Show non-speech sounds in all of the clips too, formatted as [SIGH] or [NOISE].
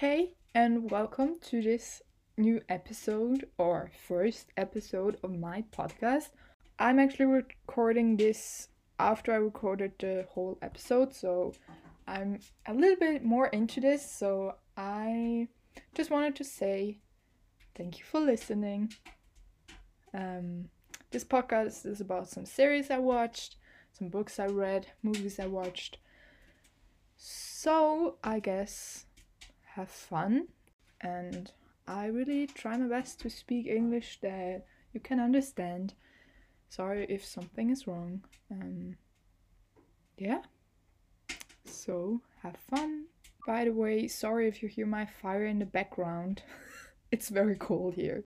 Hey, and welcome to this new episode or first episode of my podcast. I'm actually recording this after I recorded the whole episode, so I'm a little bit more into this. So I just wanted to say thank you for listening. Um, this podcast is about some series I watched, some books I read, movies I watched. So I guess have fun and I really try my best to speak English that you can understand. Sorry if something is wrong. Um, yeah. So have fun. By the way, sorry if you hear my fire in the background. [LAUGHS] it's very cold here.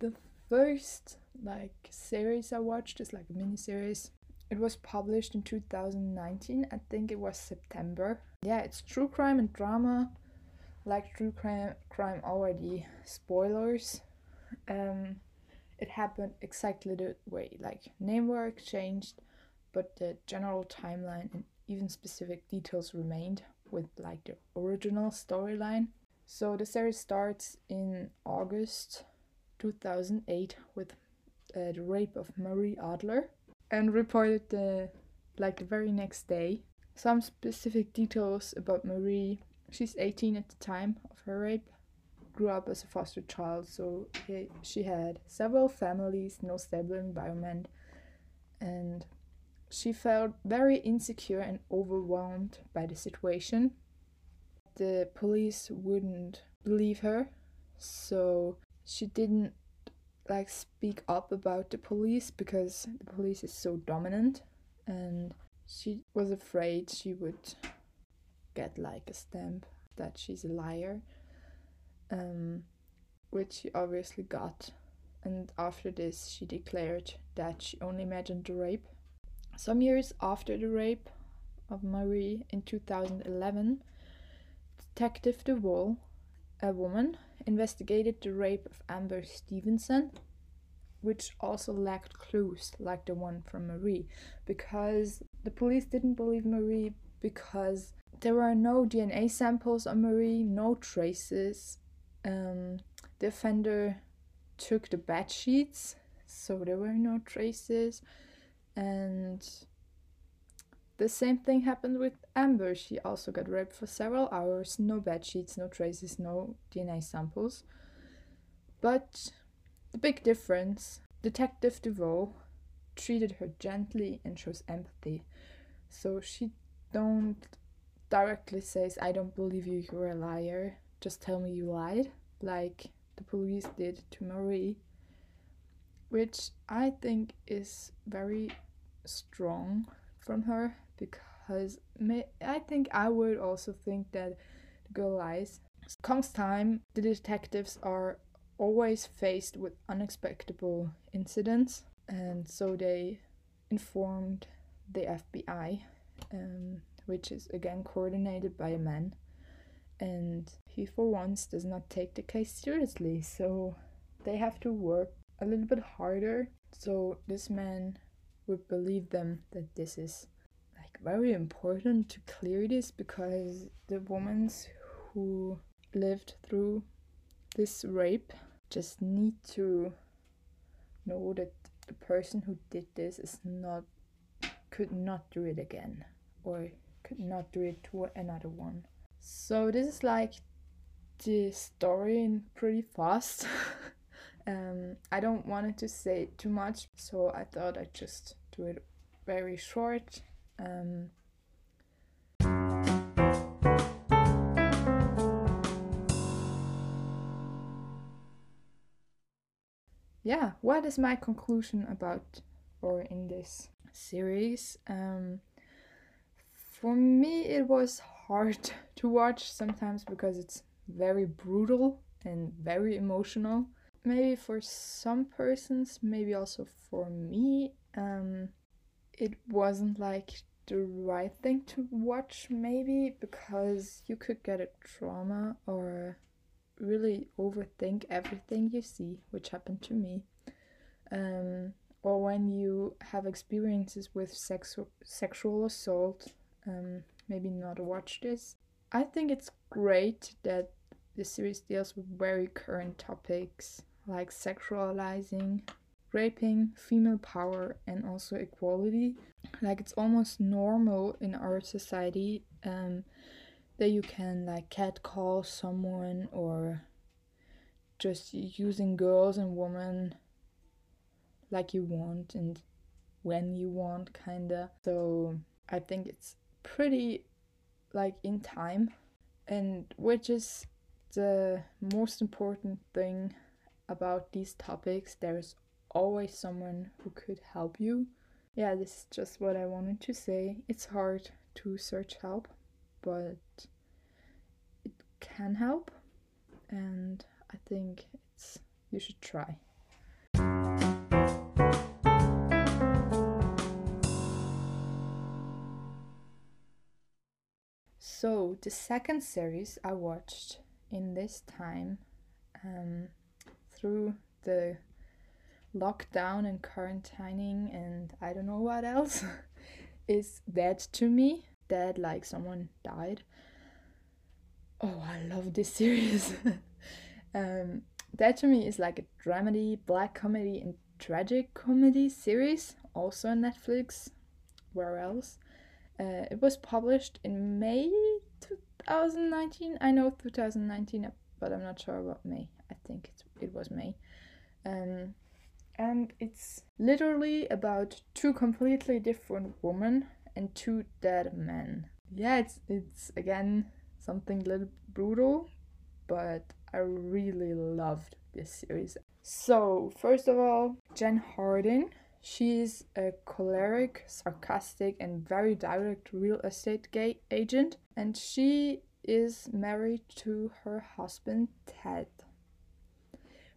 The first like series I watched is like a mini series. It was published in 2019. I think it was September. Yeah, it's true crime and drama. Like true crime crime already spoilers. Um it happened exactly the way like name were exchanged, but the general timeline and even specific details remained with like the original storyline. So the series starts in August 2008 with uh, the rape of Marie Adler and reported the like the very next day. Some specific details about Marie. She's 18 at the time of her rape. Grew up as a foster child, so he, she had several families, no stable environment, and she felt very insecure and overwhelmed by the situation. The police wouldn't believe her, so she didn't like speak up about the police because the police is so dominant and she was afraid she would get like a stamp that she's a liar um, which she obviously got. And after this she declared that she only imagined the rape. Some years after the rape of marie in 2011 detective Duvall, a woman investigated the rape of Amber Stevenson, which also lacked clues like the one from Marie, because the police didn't believe Marie because there were no DNA samples on Marie, no traces. Um, the offender took the bed sheets, so there were no traces, and the same thing happened with Amber. She also got raped for several hours, no bed sheets, no traces, no DNA samples. But the big difference Detective DeVoe treated her gently and shows empathy. So she don't directly says, I don't believe you, you're a liar. Just tell me you lied, like the police did to Marie. Which I think is very strong from her because I think I would also think that the girl lies. Comes time, the detectives are always faced with unexpected incidents, and so they informed the FBI, um, which is again coordinated by a man. And he, for once, does not take the case seriously, so they have to work a little bit harder. So this man would believe them that this is like very important to clear this because the women who lived through this rape just need to know that the person who did this is not could not do it again or could not do it to another one. So this is like the story in pretty fast. [LAUGHS] Um i don't want to say too much so i thought i'd just do it very short. Um, yeah, what is my conclusion about or in this series? Um, for me, it was hard [LAUGHS] to watch sometimes because it's very brutal and very emotional. Maybe for some persons, maybe also for me, um, it wasn't like the right thing to watch, maybe because you could get a trauma or really overthink everything you see, which happened to me. Um, or when you have experiences with sexual sexual assault, um, maybe not watch this. I think it's great that the series deals with very current topics like sexualizing, raping, female power, and also equality. Like it's almost normal in our society um, that you can like catcall someone or just using girls and women like you want and when you want kinda. So i think it's pretty like in time. And which is the most important thing about these topics there's always someone who could help you. Yeah this is just what i wanted to say. It's hard to search help but it can help and i think it's you should try So, the second series I watched in this time um, through the lockdown and quarantining and I don't know what else [LAUGHS] is Dead to Me. Dead like someone died. Oh, I love this series. [LAUGHS] um, Dead to Me is like a dramedy, black comedy, and tragic comedy series, also on Netflix. Where else? Uh, it was published in May 2019. I know 2019, but I'm not sure about May. I think it, it was May. Um, and it's literally about two completely different women and two dead men. Yeah, it's it's again something a little brutal, but I really loved this series. So, first of all, Jen Harding She's a choleric, sarcastic, and very direct real estate agent, and she is married to her husband Ted.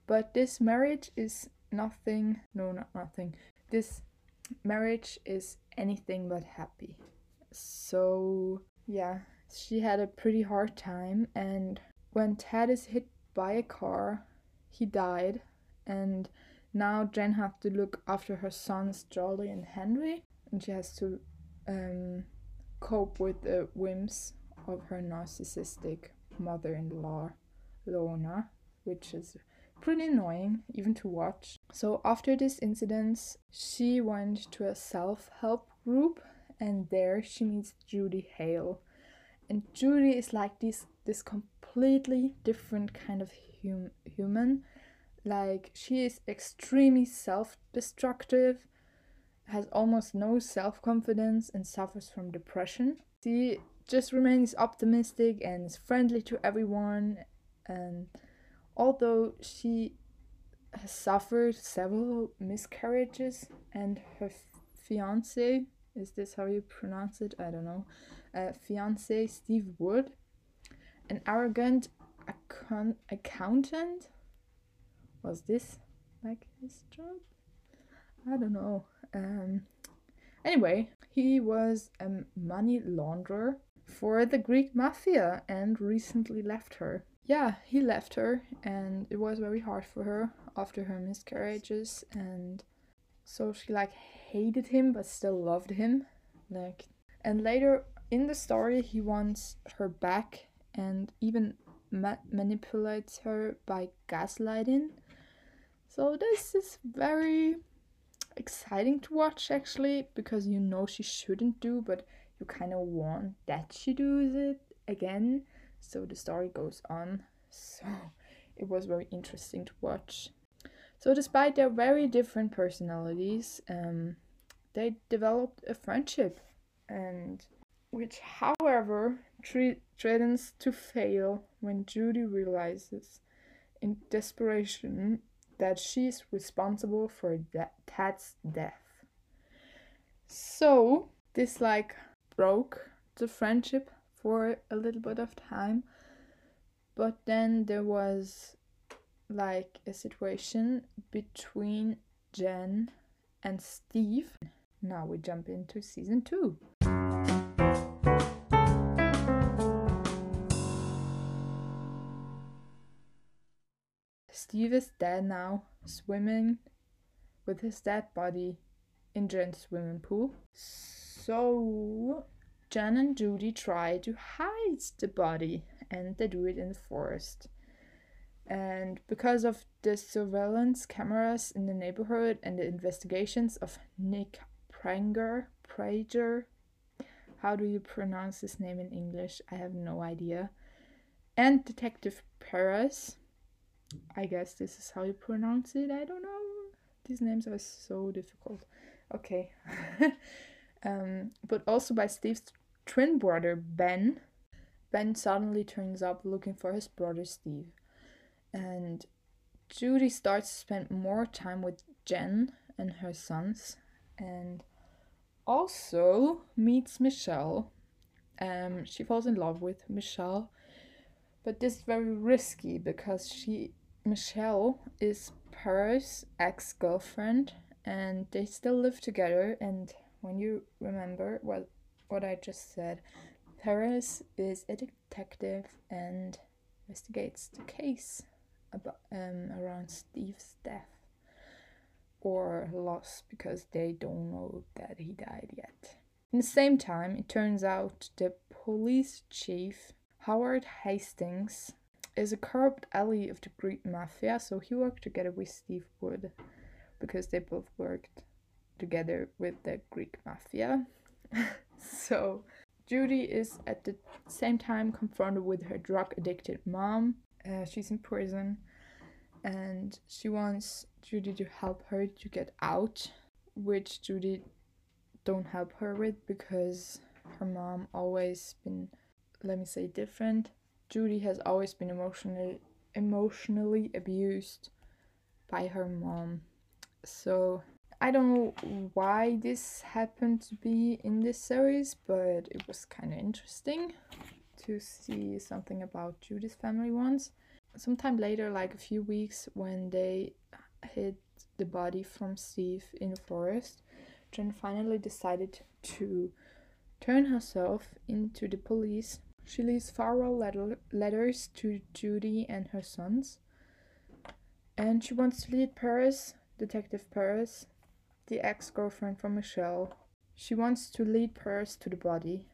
But this marriage is nothing, no, not nothing. This marriage is anything but happy. So, yeah, she had a pretty hard time, and when Ted is hit by a car, he died, and now Jen has to look after her sons Charlie and Henry, and she has to um, cope with the whims of her narcissistic mother-in-law, Lorna, which is pretty annoying even to watch. So after this incident, she went to a self-help group, and there she meets Judy Hale. And Judy is like this this completely different kind of hum- human like, she is extremely self destructive, has almost no self confidence, and suffers from depression. She just remains optimistic and is friendly to everyone. And although she has suffered several miscarriages, and her fiance is this how you pronounce it? I don't know. Uh, fiance Steve Wood, an arrogant account- accountant was this like his job? I don't know. Um, anyway, he was a money launderer for the Greek mafia and recently left her. Yeah, he left her and it was very hard for her after her miscarriages and so she like hated him but still loved him. Like and later in the story he wants her back and even ma- manipulates her by gaslighting so this is very exciting to watch actually because you know she shouldn't do, but you kind of want that she does it again. So the story goes on. So [LAUGHS] it was very interesting to watch. So despite their very different personalities, um, they developed a friendship, and which, however, threatens to fail when Judy realizes, in desperation, that she's responsible for that Ted's death. So this like broke the friendship for a little bit of time, but then there was like a situation between Jen and Steve. Now we jump into season two. Steve is dead now, swimming with his dead body in Jen's swimming pool. So Jen and Judy try to hide the body and they do it in the forest. And because of the surveillance cameras in the neighborhood and the investigations of Nick Pranger, Prager, how do you pronounce his name in English? I have no idea. And Detective Perez, I guess this is how you pronounce it. I don't know. These names are so difficult. Okay. [LAUGHS] um, but also by Steve's twin brother, Ben. Ben suddenly turns up looking for his brother, Steve. And Judy starts to spend more time with Jen and her sons. And also meets Michelle. Um, she falls in love with Michelle. But this is very risky because she Michelle is Perez's ex girlfriend and they still live together. And when you remember what, what I just said, Perez is a detective and investigates the case about, um, around Steve's death or loss because they don't know that he died yet. In the same time, it turns out the police chief, Howard Hastings, is a corrupt ally of the Greek mafia, so he worked together with Steve Wood because they both worked together with the Greek mafia. [LAUGHS] so Judy is at the same time confronted with her drug addicted mom. Uh, she's in prison and she wants Judy to help her to get out, which Judy don't help her with because her mom always been let me say different Judy has always been emotionally emotionally abused by her mom. So I don't know why this happened to be in this series, but it was kind of interesting to see something about Judy's family once. Sometime later, like a few weeks, when they hid the body from Steve in the forest, Jen finally decided to turn herself into the police she leaves farewell letter- letters to Judy and her sons. And she wants to lead Paris, Detective Perez, the ex girlfriend from Michelle. She wants to lead Paris to the body,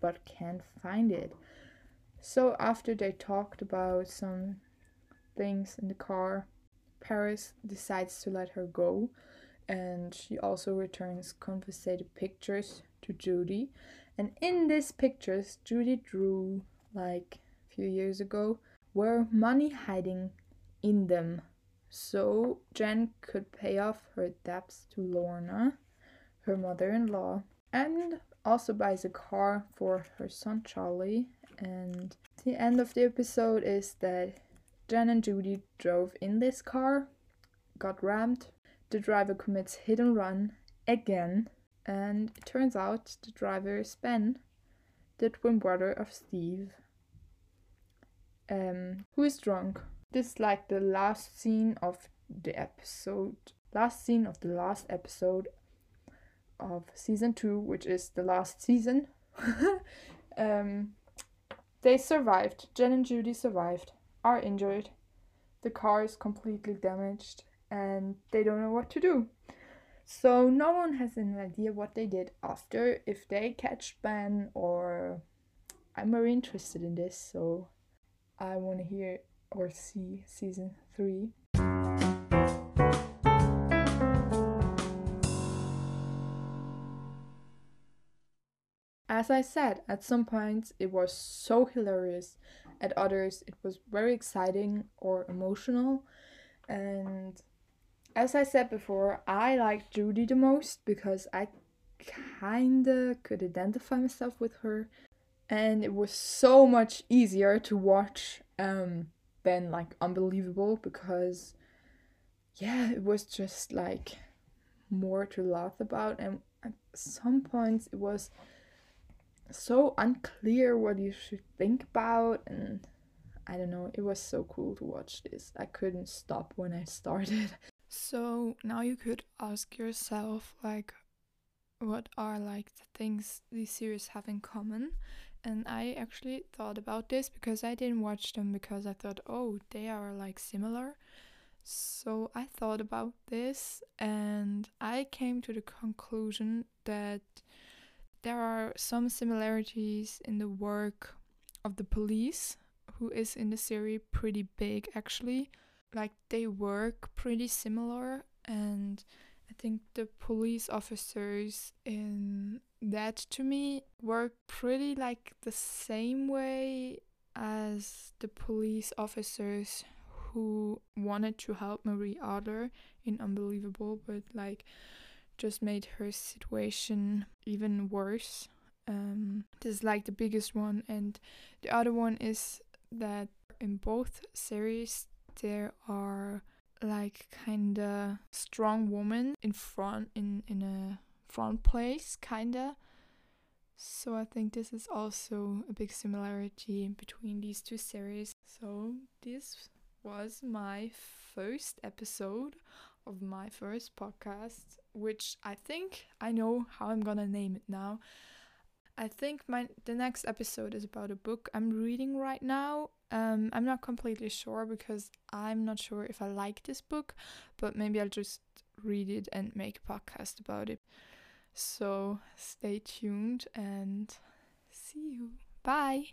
but can't find it. So, after they talked about some things in the car, Paris decides to let her go, and she also returns confiscated pictures to Judy and in these pictures Judy drew like a few years ago were money hiding in them. So Jen could pay off her debts to Lorna, her mother in law, and also buys a car for her son Charlie. And the end of the episode is that Jen and Judy drove in this car, got rammed, the driver commits hit and run again, and it turns out the driver is Ben, the twin brother of Steve, um, who is drunk. This is like the last scene of the episode, last scene of the last episode of season two, which is the last season. [LAUGHS] um, they survived. Jen and Judy survived, are injured. The car is completely damaged, and they don't know what to do. So no one has an idea what they did after, if they catch Ben or I'm very interested in this, so I want to hear or see season 3. As I said, at some points it was so hilarious, at others it was very exciting or emotional, and as I said before, I liked Judy the most because I kinda could identify myself with her and it was so much easier to watch um Ben like unbelievable because yeah, it was just like more to laugh about and at some points it was so unclear what you should think about and I don't know, it was so cool to watch this. I couldn't stop when I started. [LAUGHS] So now you could ask yourself, like, what are like the things these series have in common? And I actually thought about this because I didn't watch them because I thought, oh, they are like similar. So I thought about this and I came to the conclusion that there are some similarities in the work of the police, who is in the series pretty big actually. Like they work pretty similar, and I think the police officers in Dead to Me work pretty like the same way as the police officers who wanted to help Marie Adler in Unbelievable, but like just made her situation even worse. Um, this is like the biggest one, and the other one is that in both series there are like kinda strong women in front in in a front place kinda. So I think this is also a big similarity between these two series. So this was my first episode of my first podcast, which I think I know how I'm gonna name it now. I think my the next episode is about a book I'm reading right now. Um, I'm not completely sure because I'm not sure if I like this book, but maybe I'll just read it and make a podcast about it. So stay tuned and see you. Bye.